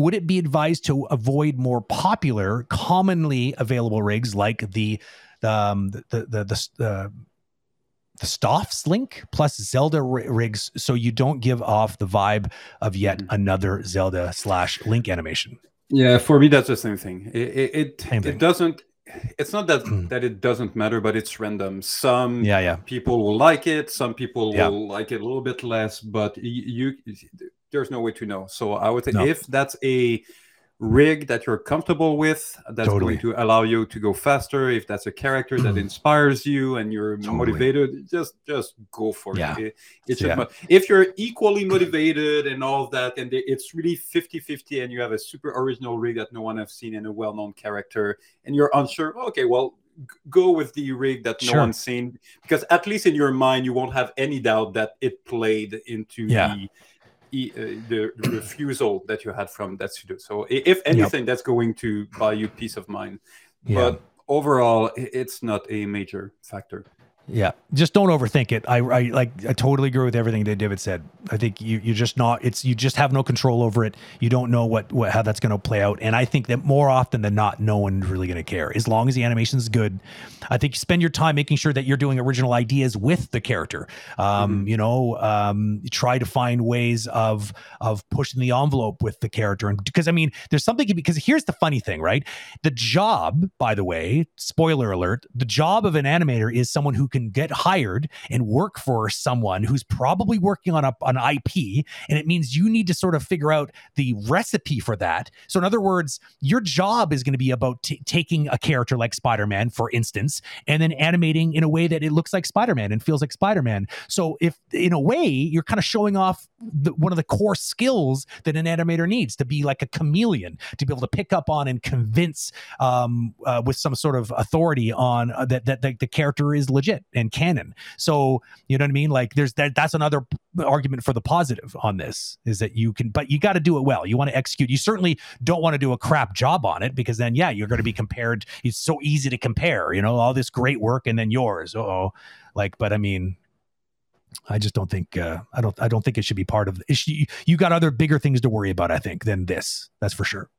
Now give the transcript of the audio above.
would it be advised to avoid more popular, commonly available rigs like the the um, the the the, the, uh, the Stoffs link plus Zelda rigs, so you don't give off the vibe of yet mm-hmm. another Zelda slash Link animation. Yeah, for me that's the same thing. It it it, it doesn't. It's not that mm. that it doesn't matter, but it's random. Some yeah yeah people will like it, some people yeah. will like it a little bit less, but you, you there's no way to know. So I would say no. if that's a rig that you're comfortable with that's totally. going to allow you to go faster if that's a character that mm. inspires you and you're totally. motivated just just go for yeah. it, it, yeah. if you're equally motivated and all of that and it's really 50-50 and you have a super original rig that no one has seen in a well-known character and you're unsure okay well go with the rig that no one's seen because at least in your mind you won't have any doubt that it played into yeah. the uh, the refusal that you had from that studio. So if anything, yep. that's going to buy you peace of mind. Yeah. But overall, it's not a major factor. Yeah, just don't overthink it. I, I like I totally agree with everything that David said. I think you you just not it's you just have no control over it. You don't know what, what how that's going to play out. And I think that more often than not, no one's really going to care as long as the animation is good. I think you spend your time making sure that you're doing original ideas with the character. Um, mm-hmm. You know, um, try to find ways of of pushing the envelope with the character, and because I mean, there's something because here's the funny thing, right? The job, by the way, spoiler alert, the job of an animator is someone who can get hired and work for someone who's probably working on a, an IP. And it means you need to sort of figure out the recipe for that. So, in other words, your job is going to be about t- taking a character like Spider Man, for instance, and then animating in a way that it looks like Spider Man and feels like Spider Man. So, if in a way, you're kind of showing off the, one of the core skills that an animator needs to be like a chameleon, to be able to pick up on and convince um, uh, with some sort of authority on uh, that, that, that the character is legit and canon. So you know what I mean? Like there's that. That's another argument for the positive on this is that you can, but you got to do it well. You want to execute. You certainly don't want to do a crap job on it because then yeah, you're going to be compared. It's so easy to compare. You know all this great work and then yours. Oh, like, but I mean, I just don't think uh, I don't I don't think it should be part of. It should, you got other bigger things to worry about. I think than this. That's for sure.